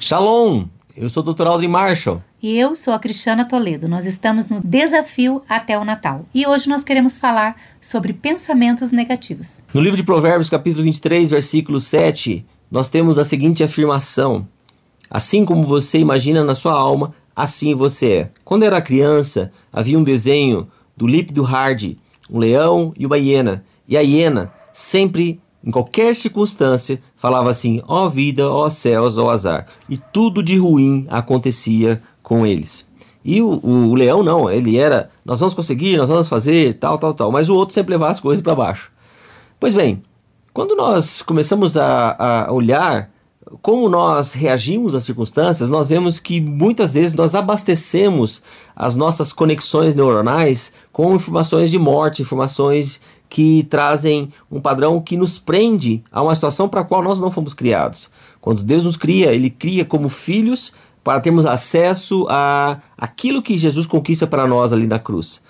Shalom! Eu sou o Dr. Aldrin Marshall. E eu sou a Cristiana Toledo. Nós estamos no Desafio até o Natal. E hoje nós queremos falar sobre pensamentos negativos. No livro de Provérbios, capítulo 23, versículo 7, nós temos a seguinte afirmação: Assim como você imagina na sua alma, assim você é. Quando era criança, havia um desenho do Lip do Hard, um leão e uma hiena. E a hiena sempre em qualquer circunstância, falava assim: ó vida, ó céus, ó azar. E tudo de ruim acontecia com eles. E o, o, o, leão não, ele era: nós vamos conseguir, nós vamos fazer, tal, tal, tal. Mas o outro sempre levava as coisas para baixo. Pois bem, quando nós começamos a, a olhar como nós reagimos às circunstâncias, nós vemos que muitas vezes nós abastecemos as nossas conexões neuronais com informações de morte, informações que trazem um padrão que nos prende a uma situação para a qual nós não fomos criados. Quando Deus nos cria, Ele cria como filhos para termos acesso a aquilo que Jesus conquista para nós ali na cruz.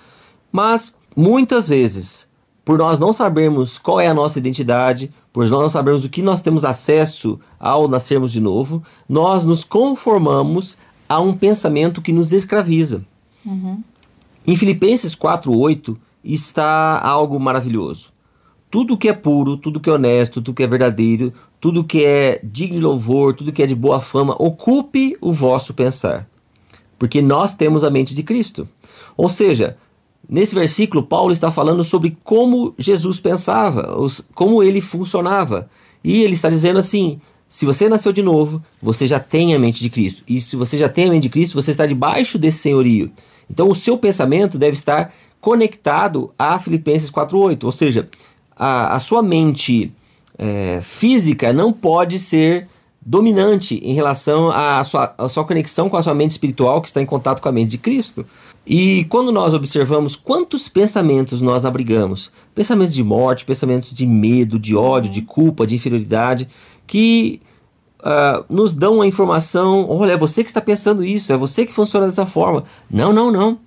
Mas muitas vezes, por nós não sabermos qual é a nossa identidade, por nós não sabermos o que nós temos acesso ao nascermos de novo, nós nos conformamos a um pensamento que nos escraviza. Uhum. Em Filipenses 4:8 está algo maravilhoso. Tudo que é puro, tudo que é honesto, tudo que é verdadeiro, tudo que é digno de louvor, tudo que é de boa fama, ocupe o vosso pensar. Porque nós temos a mente de Cristo. Ou seja, nesse versículo, Paulo está falando sobre como Jesus pensava, como ele funcionava. E ele está dizendo assim: se você nasceu de novo, você já tem a mente de Cristo. E se você já tem a mente de Cristo, você está debaixo desse senhorio. Então o seu pensamento deve estar conectado a Filipenses 4.8, ou seja, a, a sua mente é, física não pode ser dominante em relação à sua, à sua conexão com a sua mente espiritual que está em contato com a mente de Cristo. E quando nós observamos quantos pensamentos nós abrigamos, pensamentos de morte, pensamentos de medo, de ódio, de culpa, de inferioridade, que uh, nos dão a informação: olha, é você que está pensando isso, é você que funciona dessa forma. Não, não, não.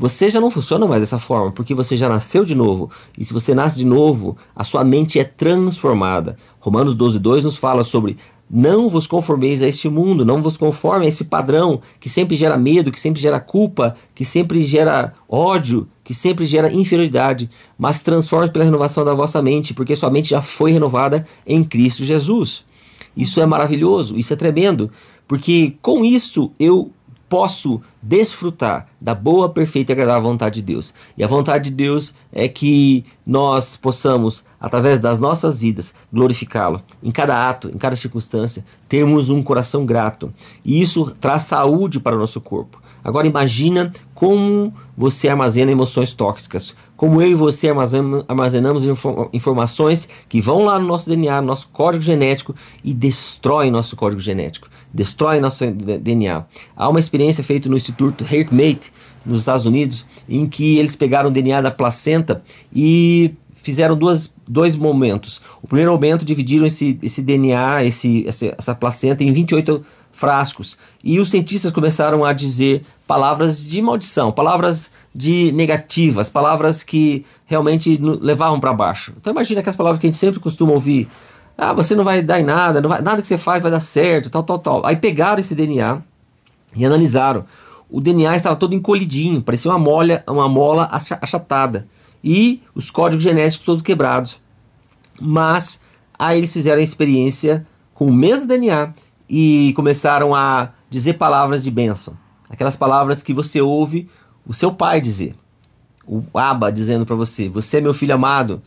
Você já não funciona mais dessa forma, porque você já nasceu de novo. E se você nasce de novo, a sua mente é transformada. Romanos 12, 2 nos fala sobre não vos conformeis a este mundo, não vos conforme a esse padrão que sempre gera medo, que sempre gera culpa, que sempre gera ódio, que sempre gera inferioridade, mas transforme pela renovação da vossa mente, porque sua mente já foi renovada em Cristo Jesus. Isso é maravilhoso, isso é tremendo, porque com isso eu posso desfrutar da boa, perfeita e agradável vontade de Deus. E a vontade de Deus é que nós possamos, através das nossas vidas, glorificá-lo. Em cada ato, em cada circunstância, termos um coração grato. E isso traz saúde para o nosso corpo. Agora imagina como você armazena emoções tóxicas, como eu e você armazenamos informações que vão lá no nosso DNA, no nosso código genético e destroem nosso código genético, destroem nosso DNA. Há uma experiência feita no Instituto HeartMate nos Estados Unidos em que eles pegaram o DNA da placenta e fizeram duas, dois momentos. O primeiro momento dividiram esse, esse DNA, esse, essa, essa placenta em 28 frascos. E os cientistas começaram a dizer palavras de maldição, palavras de negativas, palavras que realmente levavam para baixo. Então imagina aquelas palavras que a gente sempre costuma ouvir. Ah, você não vai dar em nada, vai, nada que você faz vai dar certo, tal, tal, tal. Aí pegaram esse DNA e analisaram. O DNA estava todo encolhidinho, parecia uma mola, uma mola achatada. E os códigos genéticos todos quebrados. Mas aí eles fizeram a experiência com o mesmo DNA e começaram a dizer palavras de bênção. Aquelas palavras que você ouve o seu pai dizer. O Abba dizendo para você: Você é meu filho amado,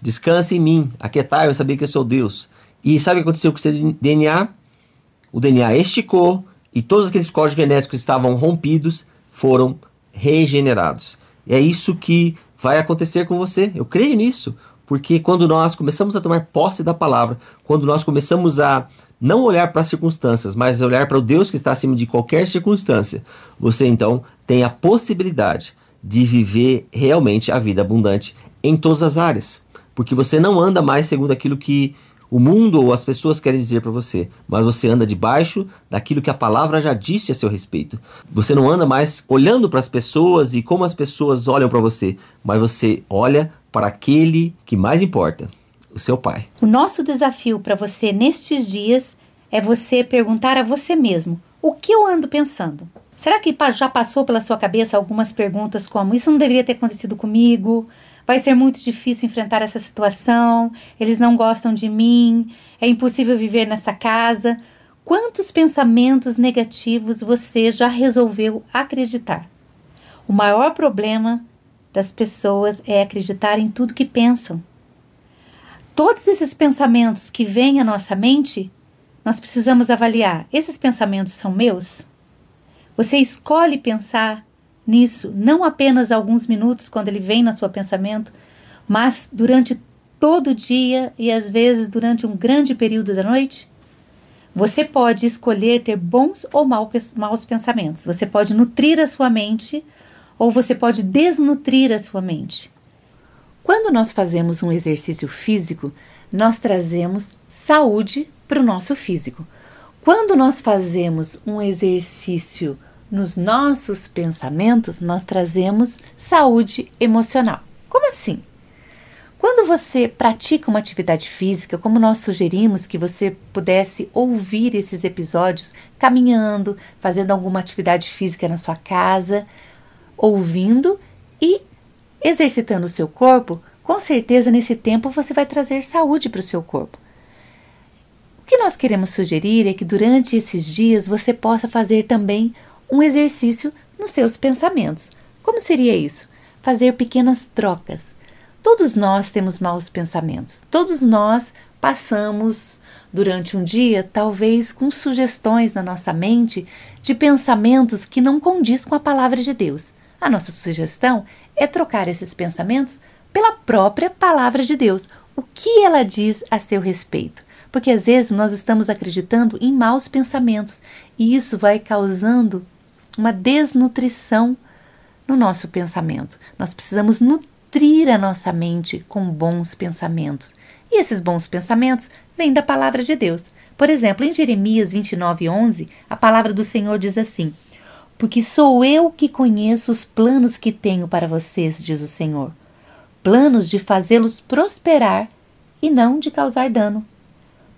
descanse em mim, aquietai, eu sabia que eu sou Deus. E sabe o que aconteceu com o seu DNA? O DNA esticou e todos aqueles códigos genéticos que estavam rompidos foram regenerados. E é isso que vai acontecer com você. Eu creio nisso. Porque quando nós começamos a tomar posse da palavra, quando nós começamos a não olhar para as circunstâncias, mas olhar para o Deus que está acima de qualquer circunstância, você então tem a possibilidade de viver realmente a vida abundante em todas as áreas. Porque você não anda mais segundo aquilo que o mundo ou as pessoas querem dizer para você, mas você anda debaixo daquilo que a palavra já disse a seu respeito. Você não anda mais olhando para as pessoas e como as pessoas olham para você, mas você olha para aquele que mais importa, o seu pai. O nosso desafio para você nestes dias é você perguntar a você mesmo: o que eu ando pensando? Será que já passou pela sua cabeça algumas perguntas como: isso não deveria ter acontecido comigo? Vai ser muito difícil enfrentar essa situação. Eles não gostam de mim. É impossível viver nessa casa. Quantos pensamentos negativos você já resolveu acreditar? O maior problema das pessoas é acreditar em tudo que pensam. Todos esses pensamentos que vêm à nossa mente, nós precisamos avaliar: esses pensamentos são meus? Você escolhe pensar nisso não apenas alguns minutos quando ele vem no seu pensamento, mas durante todo o dia e às vezes durante um grande período da noite? Você pode escolher ter bons ou maus pensamentos. Você pode nutrir a sua mente ou você pode desnutrir a sua mente. Quando nós fazemos um exercício físico, nós trazemos saúde para o nosso físico. Quando nós fazemos um exercício nos nossos pensamentos, nós trazemos saúde emocional. Como assim? Quando você pratica uma atividade física, como nós sugerimos que você pudesse ouvir esses episódios caminhando, fazendo alguma atividade física na sua casa, ouvindo e exercitando o seu corpo, com certeza nesse tempo você vai trazer saúde para o seu corpo. O que nós queremos sugerir é que durante esses dias você possa fazer também um exercício nos seus pensamentos. Como seria isso? Fazer pequenas trocas. Todos nós temos maus pensamentos. Todos nós passamos durante um dia, talvez com sugestões na nossa mente de pensamentos que não condiz com a palavra de Deus. A nossa sugestão é trocar esses pensamentos pela própria palavra de Deus. O que ela diz a seu respeito? Porque às vezes nós estamos acreditando em maus pensamentos e isso vai causando uma desnutrição no nosso pensamento. Nós precisamos nutrir a nossa mente com bons pensamentos. E esses bons pensamentos vêm da palavra de Deus. Por exemplo, em Jeremias 29, 11, a palavra do Senhor diz assim: Porque sou eu que conheço os planos que tenho para vocês, diz o Senhor. Planos de fazê-los prosperar e não de causar dano.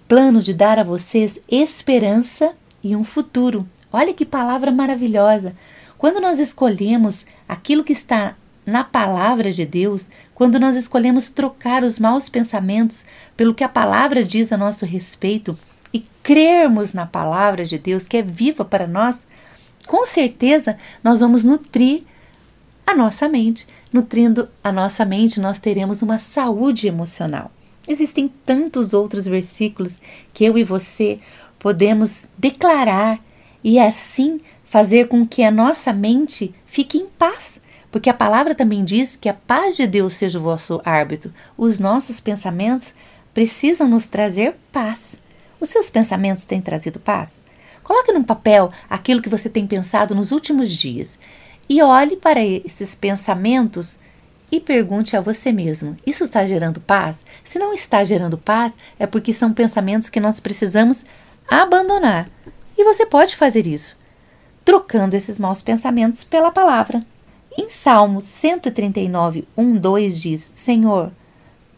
Planos de dar a vocês esperança e um futuro. Olha que palavra maravilhosa! Quando nós escolhemos aquilo que está na palavra de Deus, quando nós escolhemos trocar os maus pensamentos pelo que a palavra diz a nosso respeito e crermos na palavra de Deus que é viva para nós, com certeza nós vamos nutrir a nossa mente. Nutrindo a nossa mente, nós teremos uma saúde emocional. Existem tantos outros versículos que eu e você podemos declarar e assim fazer com que a nossa mente fique em paz. Porque a palavra também diz que a paz de Deus seja o vosso árbitro. Os nossos pensamentos precisam nos trazer paz. Os seus pensamentos têm trazido paz? Coloque num papel aquilo que você tem pensado nos últimos dias e olhe para esses pensamentos e pergunte a você mesmo: isso está gerando paz? Se não está gerando paz, é porque são pensamentos que nós precisamos abandonar e você pode fazer isso, trocando esses maus pensamentos pela palavra. Em Salmos 139, 1, 2 diz: Senhor,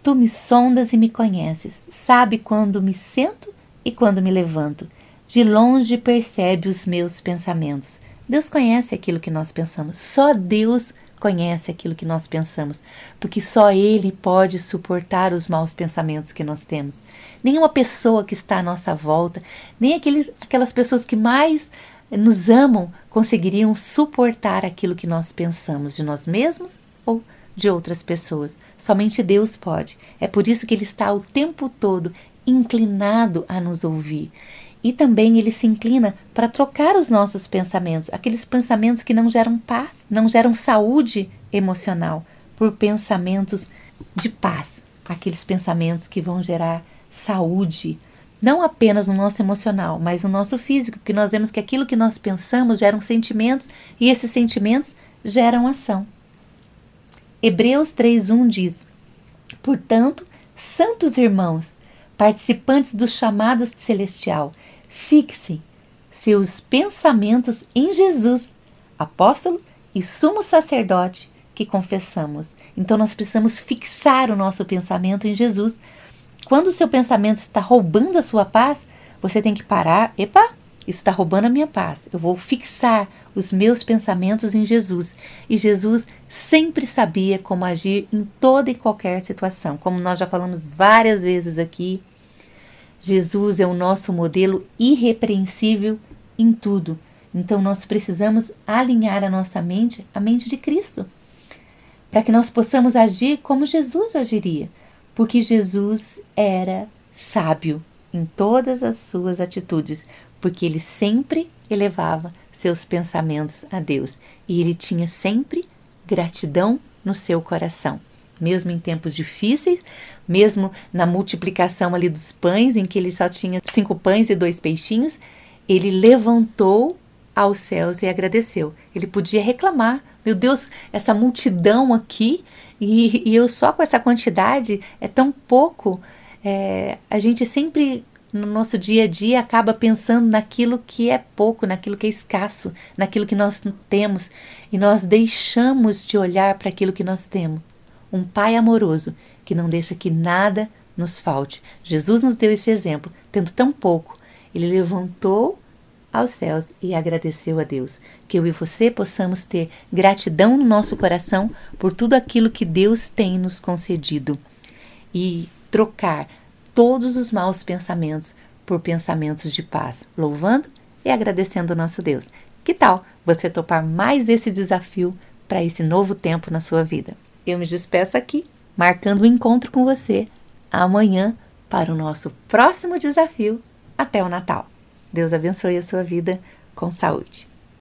tu me sondas e me conheces, sabe quando me sento e quando me levanto. De longe percebe os meus pensamentos. Deus conhece aquilo que nós pensamos. Só Deus conhece aquilo que nós pensamos, porque só Ele pode suportar os maus pensamentos que nós temos. Nenhuma pessoa que está à nossa volta, nem aqueles, aquelas pessoas que mais nos amam conseguiriam suportar aquilo que nós pensamos de nós mesmos ou de outras pessoas. Somente Deus pode. É por isso que Ele está o tempo todo inclinado a nos ouvir. E também ele se inclina para trocar os nossos pensamentos, aqueles pensamentos que não geram paz, não geram saúde emocional, por pensamentos de paz, aqueles pensamentos que vão gerar saúde, não apenas no nosso emocional, mas no nosso físico, porque nós vemos que aquilo que nós pensamos geram sentimentos e esses sentimentos geram ação. Hebreus 3:1 diz: Portanto, santos irmãos, participantes do chamado celestial, Fixe seus pensamentos em Jesus, apóstolo e sumo sacerdote que confessamos. Então nós precisamos fixar o nosso pensamento em Jesus. Quando o seu pensamento está roubando a sua paz, você tem que parar. Epa, isso está roubando a minha paz. Eu vou fixar os meus pensamentos em Jesus. E Jesus sempre sabia como agir em toda e qualquer situação. Como nós já falamos várias vezes aqui, Jesus é o nosso modelo irrepreensível em tudo. Então nós precisamos alinhar a nossa mente à mente de Cristo, para que nós possamos agir como Jesus agiria, porque Jesus era sábio em todas as suas atitudes, porque ele sempre elevava seus pensamentos a Deus e ele tinha sempre gratidão no seu coração. Mesmo em tempos difíceis, mesmo na multiplicação ali dos pães, em que ele só tinha cinco pães e dois peixinhos, ele levantou aos céus e agradeceu. Ele podia reclamar: meu Deus, essa multidão aqui e, e eu só com essa quantidade é tão pouco. É, a gente sempre no nosso dia a dia acaba pensando naquilo que é pouco, naquilo que é escasso, naquilo que nós temos e nós deixamos de olhar para aquilo que nós temos. Um pai amoroso que não deixa que nada nos falte. Jesus nos deu esse exemplo, tendo tão pouco, ele levantou aos céus e agradeceu a Deus. Que eu e você possamos ter gratidão no nosso coração por tudo aquilo que Deus tem nos concedido e trocar todos os maus pensamentos por pensamentos de paz, louvando e agradecendo o nosso Deus. Que tal você topar mais esse desafio para esse novo tempo na sua vida? Eu me despeço aqui, marcando o um encontro com você amanhã para o nosso próximo desafio até o Natal. Deus abençoe a sua vida com saúde.